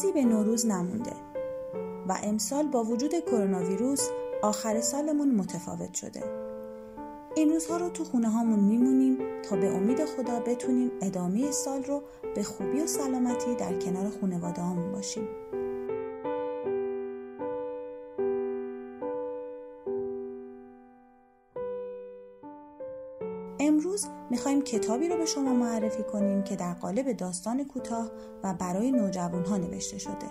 چیزی به نوروز نمونده و امسال با وجود کرونا ویروس آخر سالمون متفاوت شده. این روزها رو تو خونه هامون میمونیم تا به امید خدا بتونیم ادامه سال رو به خوبی و سلامتی در کنار خانواده هامون باشیم. می‌خوایم کتابی رو به شما معرفی کنیم که در قالب داستان کوتاه و برای نوجوان ها نوشته شده.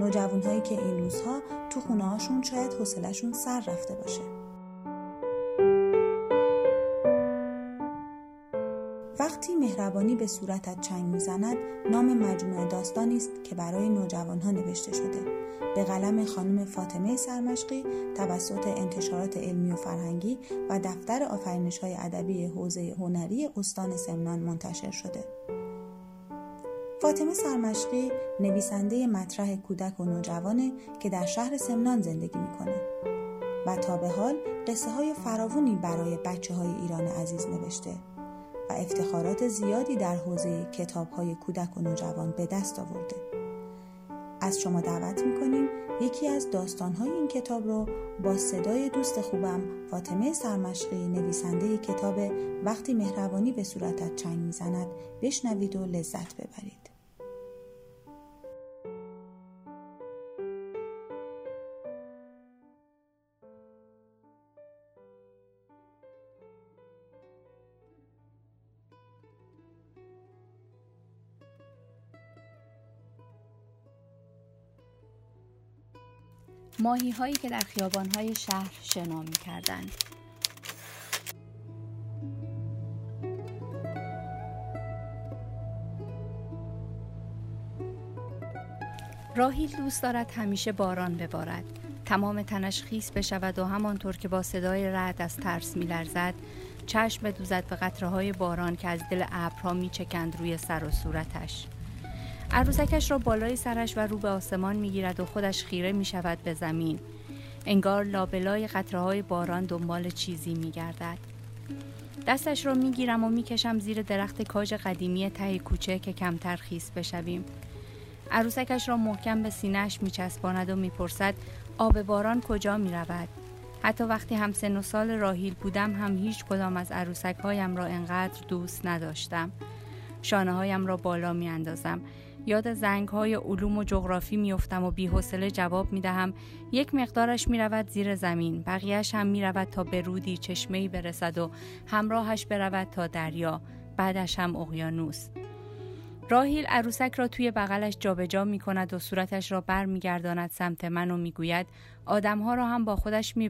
نوجوان هایی که این روزها تو خونه هاشون شاید حوصلشون سر رفته باشه. وقتی مهربانی به صورتت چنگ می‌زند نام مجموعه داستانی است که برای نوجوانها نوشته شده. به قلم خانم فاطمه سرمشقی توسط انتشارات علمی و فرهنگی و دفتر آفرینش های ادبی حوزه هنری استان سمنان منتشر شده. فاطمه سرمشقی نویسنده مطرح کودک و نوجوانه که در شهر سمنان زندگی می‌کنه. و تا به حال قصه های فراوونی برای بچه های ایران عزیز نوشته. و افتخارات زیادی در حوزه کتاب های کودک و نوجوان به دست آورده. از شما دعوت می‌کنیم یکی از داستانهای این کتاب رو با صدای دوست خوبم فاطمه سرمشقی نویسنده کتاب وقتی مهربانی به صورتت چنگ می‌زند بشنوید و لذت ببرید. ماهی هایی که در خیابان های شهر شنا می کردند. راهیل دوست دارد همیشه باران ببارد تمام تنش خیس بشود و همانطور که با صدای رعد از ترس میلرزد چشم بدوزد به قطره های باران که از دل ابرها میچکند روی سر و صورتش عروسکش را بالای سرش و رو به آسمان می‌گیرد و خودش خیره می شود به زمین انگار لابلای قطره های باران دنبال چیزی می گردد. دستش را می گیرم و می کشم زیر درخت کاج قدیمی ته کوچه که کمتر خیس بشویم. عروسکش را محکم به سینهش می چسباند و می پرسد آب باران کجا می رود؟ حتی وقتی هم سن و سال راهیل بودم هم هیچ کدام از عروسک هایم را انقدر دوست نداشتم. شانه هایم را بالا می اندازم. یاد زنگ های علوم و جغرافی میافتم و بیحوصله جواب می دهم یک مقدارش می رود زیر زمین بقیهش هم می رود تا به رودی چشمه برسد و همراهش برود تا دریا بعدش هم اقیانوس. راهیل عروسک را توی بغلش جابجا می کند و صورتش را بر می گرداند سمت من و می گوید آدمها را هم با خودش می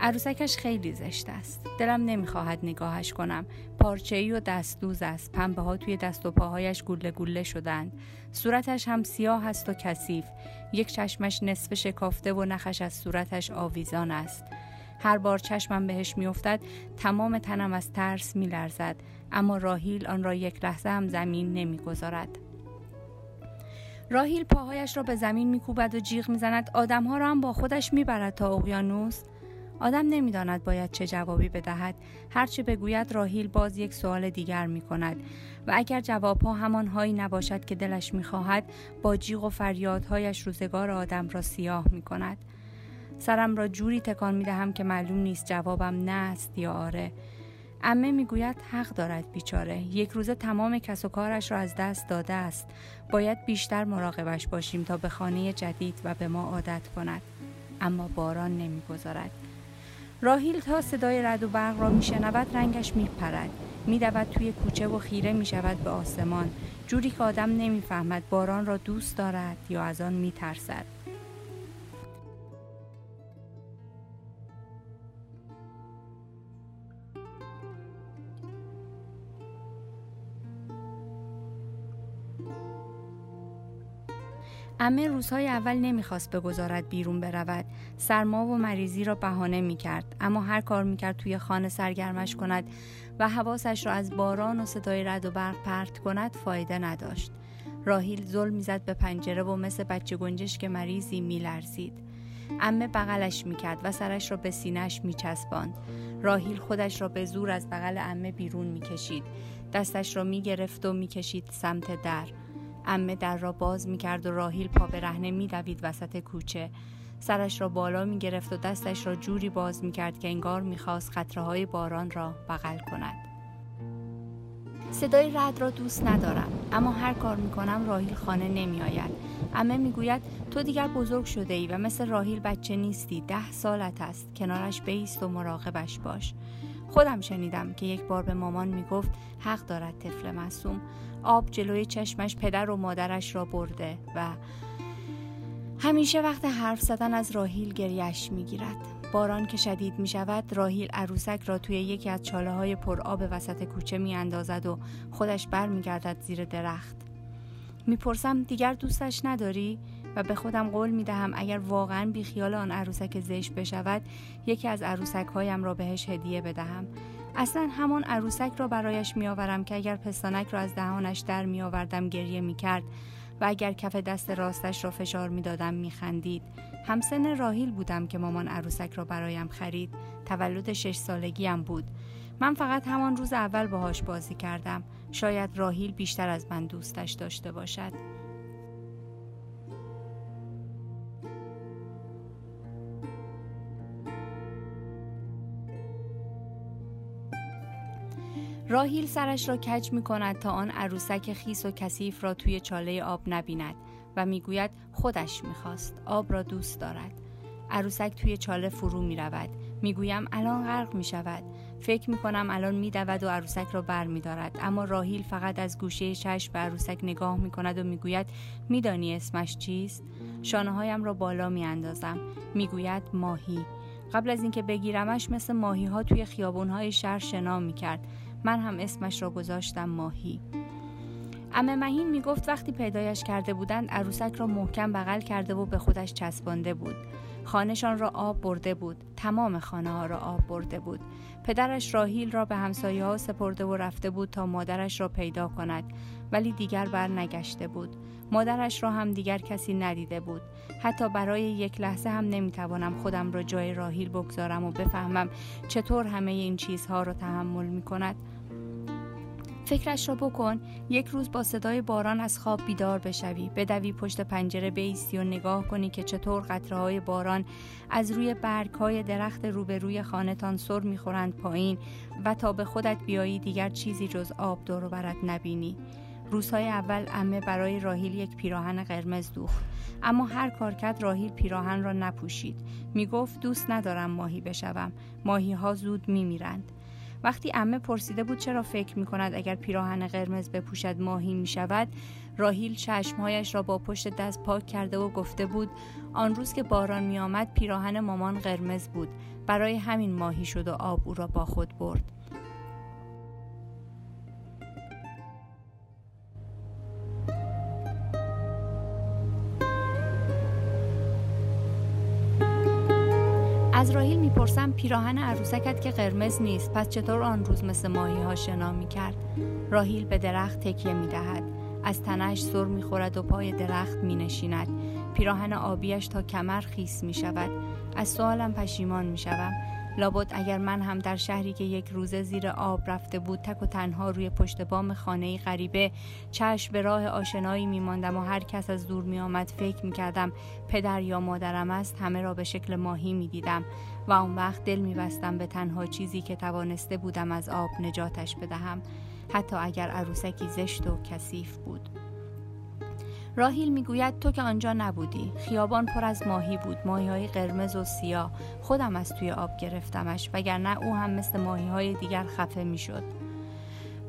عروسکش خیلی زشت است. دلم نمی‌خواهد نگاهش کنم. پارچه ای و دستدوز است. پنبه ها توی دست و پاهایش گله گله شدند. صورتش هم سیاه است و کثیف. یک چشمش نصف شکافته و نخش از صورتش آویزان است. هر بار چشمم بهش میافتد تمام تنم از ترس میلرزد. اما راهیل آن را یک لحظه هم زمین نمی‌گذارد. راهیل پاهایش را به زمین میکوبد و جیغ می‌زند. آدمها را هم با خودش می‌برد تا اقیانوس. آدم نمی‌داند باید چه جوابی بدهد. هرچه بگوید راهیل باز یک سوال دیگر می کند و اگر جوابها همان هایی نباشد که دلش می خواهد با جیغ و فریادهایش روزگار آدم را سیاه می کند سرم را جوری تکان می دهم که معلوم نیست جوابم نه است یا آره. امه می‌گوید حق دارد بیچاره. یک روزه تمام کس و کارش را از دست داده است. باید بیشتر مراقبش باشیم تا به خانه جدید و به ما عادت کند. اما باران نمی‌گذارد. راهیل تا صدای رد و برق را میشنود رنگش میپرد. میدود توی کوچه و خیره می‌شود به آسمان. جوری که آدم نمی‌فهمد باران را دوست دارد یا از آن میترسد. امه روزهای اول نمی‌خواست بگذارد بیرون برود. سرما و مریضی را بهانه می‌کرد. اما هر کار می‌کرد توی خانه سرگرمش کند و حواسش را از باران و صدای رد و برق پرت کند فایده نداشت. راهیل زل می‌زد به پنجره و مثل بچه گنجش که مریضی میلرزید. امه بغلش می‌کرد و سرش را به سینهش میچسباند. راهیل خودش را به زور از بغل امه بیرون می‌کشید. دستش را می‌گرفت و می‌کشید سمت در. امه در را باز می‌کرد و راهیل پا به رهنه میدوید وسط کوچه سرش را بالا می گرفت و دستش را جوری باز می کرد که انگار می خواست خطره های باران را بغل کند. صدای رد را دوست ندارم اما هر کار می کنم راهیل خانه نمی آید. امه می گوید تو دیگر بزرگ شده ای و مثل راهیل بچه نیستی ده سالت است کنارش بیست و مراقبش باش خودم شنیدم که یک بار به مامان می گفت حق دارد طفل معصوم آب جلوی چشمش پدر و مادرش را برده و همیشه وقت حرف زدن از راهیل گریش می گیرد. باران که شدید می شود راهیل عروسک را توی یکی از چاله های پرآب وسط کوچه می اندازد و خودش بر می گردد زیر درخت. می‌پرسم دیگر دوستش نداری؟ و به خودم قول می دهم اگر واقعا بیخیال آن عروسک زشت بشود یکی از عروسک هایم را بهش هدیه بدهم. اصلا همان عروسک را برایش میآورم که اگر پستانک را از دهانش در میآوردم گریه می‌کرد و اگر کف دست راستش را فشار می‌دادم میخندید. همسن راهیل بودم که مامان عروسک را برایم خرید. تولد شش سالگیم بود. من فقط همان روز اول باهاش بازی کردم. شاید راهیل بیشتر از من دوستش داشته باشد. راهیل سرش را کج می کند تا آن عروسک خیس و کثیف را توی چاله آب نبیند و می‌گوید خودش می‌خواست آب را دوست دارد. عروسک توی چاله فرو می رود می‌گویم الان غرق می شود فکر می کنم الان می دود و عروسک را بر می دارد. اما راهیل فقط از گوشه چشم به عروسک نگاه می کند و می‌گوید میدانی اسمش چیست؟ شانه هایم را بالا می اندازم می‌گوید ماهی. قبل از اینکه بگیرمش مثل ماهی ها توی خیابون های شهر شنا می کرد من هم اسمش را گذاشتم ماهی. امه مهین می گفت وقتی پیدایش کرده بودند عروسک را محکم بغل کرده و به خودش چسبانده بود. خانهشان را آب برده بود. تمام خانه ها را آب برده بود. پدرش راهیل را به همسایه ها سپرده و رفته بود تا مادرش را پیدا کند. ولی دیگر بر نگشته بود. مادرش را هم دیگر کسی ندیده بود. حتی برای یک لحظه هم نمی‌توانم خودم را جای راهیل بگذارم و بفهمم چطور همه این چیزها را تحمل می کند فکرش را بکن. یک روز با صدای باران از خواب بیدار بشوی. بدوی پشت پنجره بیستی و نگاه کنی که چطور قطره های باران از روی برگ های درخت روبروی خانهتان سر می‌خورند پایین و تا به خودت بیایی دیگر چیزی جز آب دور برد نبینی. روزهای اول امه برای راهیل یک پیراهن قرمز دوخت. اما هر کار کرد راهیل پیراهن را نپوشید. می‌گفت دوست ندارم ماهی بشوم. ماهی ها زود میمیرند. وقتی امه پرسیده بود چرا فکر می کند اگر پیراهن قرمز بپوشد ماهی می شود راهیل چشمهایش را با پشت دست پاک کرده و گفته بود آن روز که باران می آمد پیراهن مامان قرمز بود. برای همین ماهی شد و آب او را با خود برد. از راهیل می‌پرسم پیراهن عروسکت که قرمز نیست. پس چطور آن روز مثل ماهی ها شنا می‌کرد؟ راهیل به درخت تکیه می‌دهد. از تنش سر می‌خورد و پای درخت مینشیند. پیراهن آبیش تا کمر خیس می‌شود. از سوالم پشیمان می‌شوم. لابد اگر من هم در شهری که یک روزه زیر آب رفته بود تک و تنها روی پشت بام خانه غریبه چشم به راه آشنایی میماندم و هر کس از دور میآمد فکر می‌کردم پدر یا مادرم است همه را به شکل ماهی می‌دیدم و اون وقت دل میبستم به تنها چیزی که توانسته بودم از آب نجاتش بدهم حتی اگر عروسکی زشت و کثیف بود. راهیل می‌گوید تو که آنجا نبودی. خیابان پر از ماهی بود. ماهی های قرمز و سیاه. خودم از توی آب گرفتمش وگرنه او هم مثل ماهی های دیگر خفه می‌شد.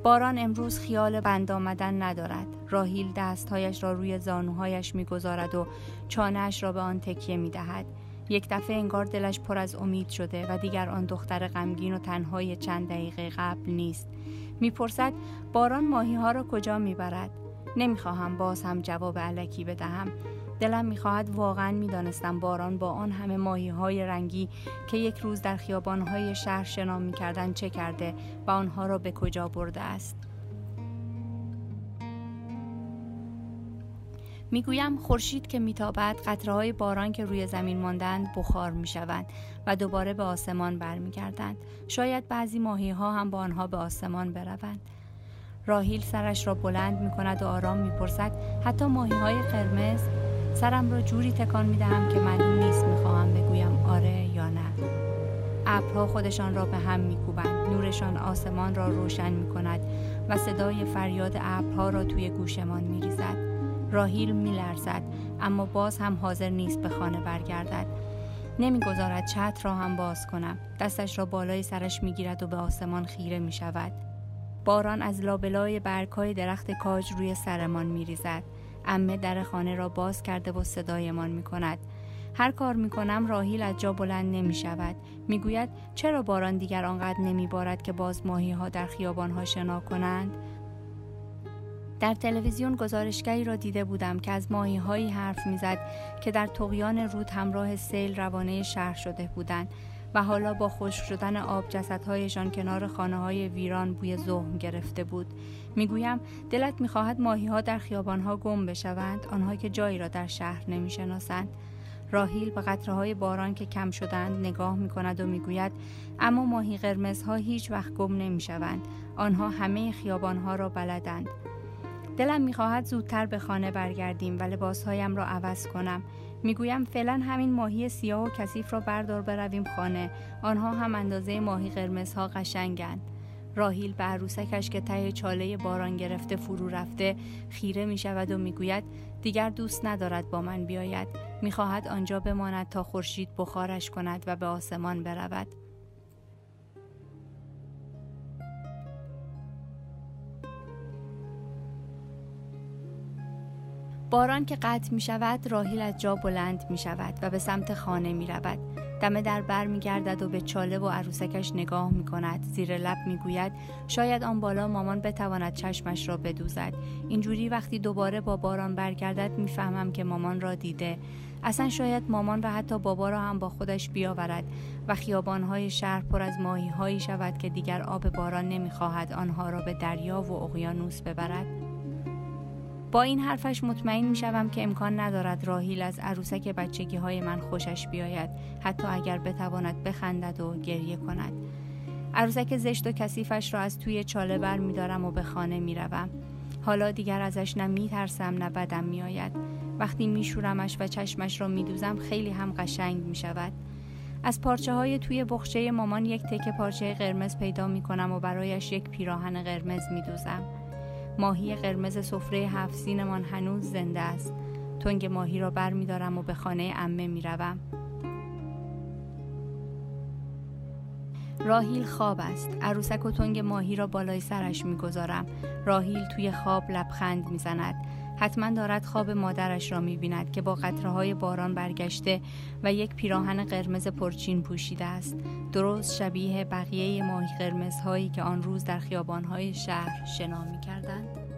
باران امروز خیال بند آمدن ندارد. راهیل دستهایش را روی زانوهایش می‌گذارد و چانهاش را به آن تکیه می‌دهد. یک دفعه انگار دلش پر از امید شده و دیگر آن دختر غمگین و تنهای چند دقیقه قبل نیست. می‌پرسد باران ماهی ها را کجا می‌برد؟ نمی‌خواهم باز هم جواب علکی بدهم. دلم می‌خواهد واقعا می‌دانستم باران با آن همه ماهی های رنگی که یک روز در خیابان های شهر شنا می‌کردند چه کرده و آنها را به کجا برده است. می‌گویم خورشید که میتابد قطرههای باران که روی زمین ماندند بخار می‌شوند و دوباره به آسمان برمیگردند. شاید بعضی ماهی ها هم با آنها به آسمان بروند. راهیل سرش را بلند می کند و آرام می‌پرسد حتی ماهی های قرمز سرم را جوری تکان می دهم که معلوم نیست می‌خواهم بگویم آره یا نه. ابرها خودشان را به هم میکوبند نورشان آسمان را روشن می کند و صدای فریاد ابرها را توی گوشمان میریزد. راهیل میلرزد اما باز هم حاضر نیست به خانه برگردد. نمی‌گذارد چتر را هم باز کنم. دستش را بالای سرش می‌گیرد و به آسمان خیره می شود باران از لابلای برگهای درخت کاج روی سرمان میریزد. امه در خانه را باز کرده و صدایمان می کند هر کار می کنم راهیل از جا بلند نمی شود می گوید چرا باران دیگر آنقدر نمی بارد که باز ماهی ها در خیابان ها شنا کنند؟ در تلویزیون گزارشگری را دیده بودم که از ماهی هایی حرف می‌زد که در تقیان رود همراه سیل روانه شهر شده بودند. و حالا با خشک شدن آب جسدهایشان کنار خانه های ویران بوی زهم گرفته بود می‌گویم دلت می‌خواهد ماهی ها در خیابان ها گم بشوند آنها که جایی را در شهر نمی‌شناسند راهیل به قطره های باران که کم شدند نگاه می کند و می‌گوید اما ماهی قرمزها هیچ وقت گم نمی شوند. آنها همه خیابان ها را بلدند. دلم می‌خواهد زودتر به خانه برگردیم و لباسهایم را عوض کنم. می‌گویم فعلا همین ماهی سیاه و کثیف را بردار برویم خانه. آنها هم اندازه ماهی قرمزها قشنگند. راهیل به عروسکش که ته چاله باران گرفته فرو رفته خیره می شود و می‌گوید دیگر دوست ندارد با من بیاید. می‌خواهد آنجا بماند تا خورشید بخارش کند و به آسمان برود. باران که قطع می شود راهیل از جا بلند می شود و به سمت خانه می رود. دم در بر می گردد و به چاله و عروسکش نگاه می کند. زیر لب می گوید شاید آن بالا مامان بتواند چشمش را بدوزد. اینجوری وقتی دوباره با باران برگردد می‌فهمم که مامان را دیده. اصلا شاید مامان و حتی بابا را هم با خودش بیاورد و خیابانهای شهر پر از ماهی هایی شود که دیگر آب باران نمی‌خواهد آنها را به دریا و اقیانوس ببرد. با این حرفش مطمئن می شوم که امکان ندارد راهیل از عروسک بچگی های من خوشش بیاید حتی اگر بتواند بخندد و گریه کند عروسک زشت و کثیفش را از توی چاله بر می دارم و به خانه می روم. حالا دیگر ازش نه می ترسم نه بدم می آید. وقتی می شورمش و چشمش را می دوزم خیلی هم قشنگ می شود. از پارچه های توی بخچه مامان یک تکه پارچه قرمز پیدا می کنم و برایش یک پیراهن قرمز می دوزم. ماهی قرمز سفره هفت سینمان هنوز زنده است. تنگ ماهی را بر می دارم و به خانه امه می روم. راهیل خواب است. عروسک و تنگ ماهی را بالای سرش می‌گذارم راهیل توی خواب لبخند می‌زند حتما دارد خواب مادرش را می‌بیند که با قطره های باران برگشته و یک پیراهن قرمز پرچین پوشیده است. درست شبیه بقیه ماهی قرمزهایی که آن روز در خیابانهای شهر شنا می‌کردند.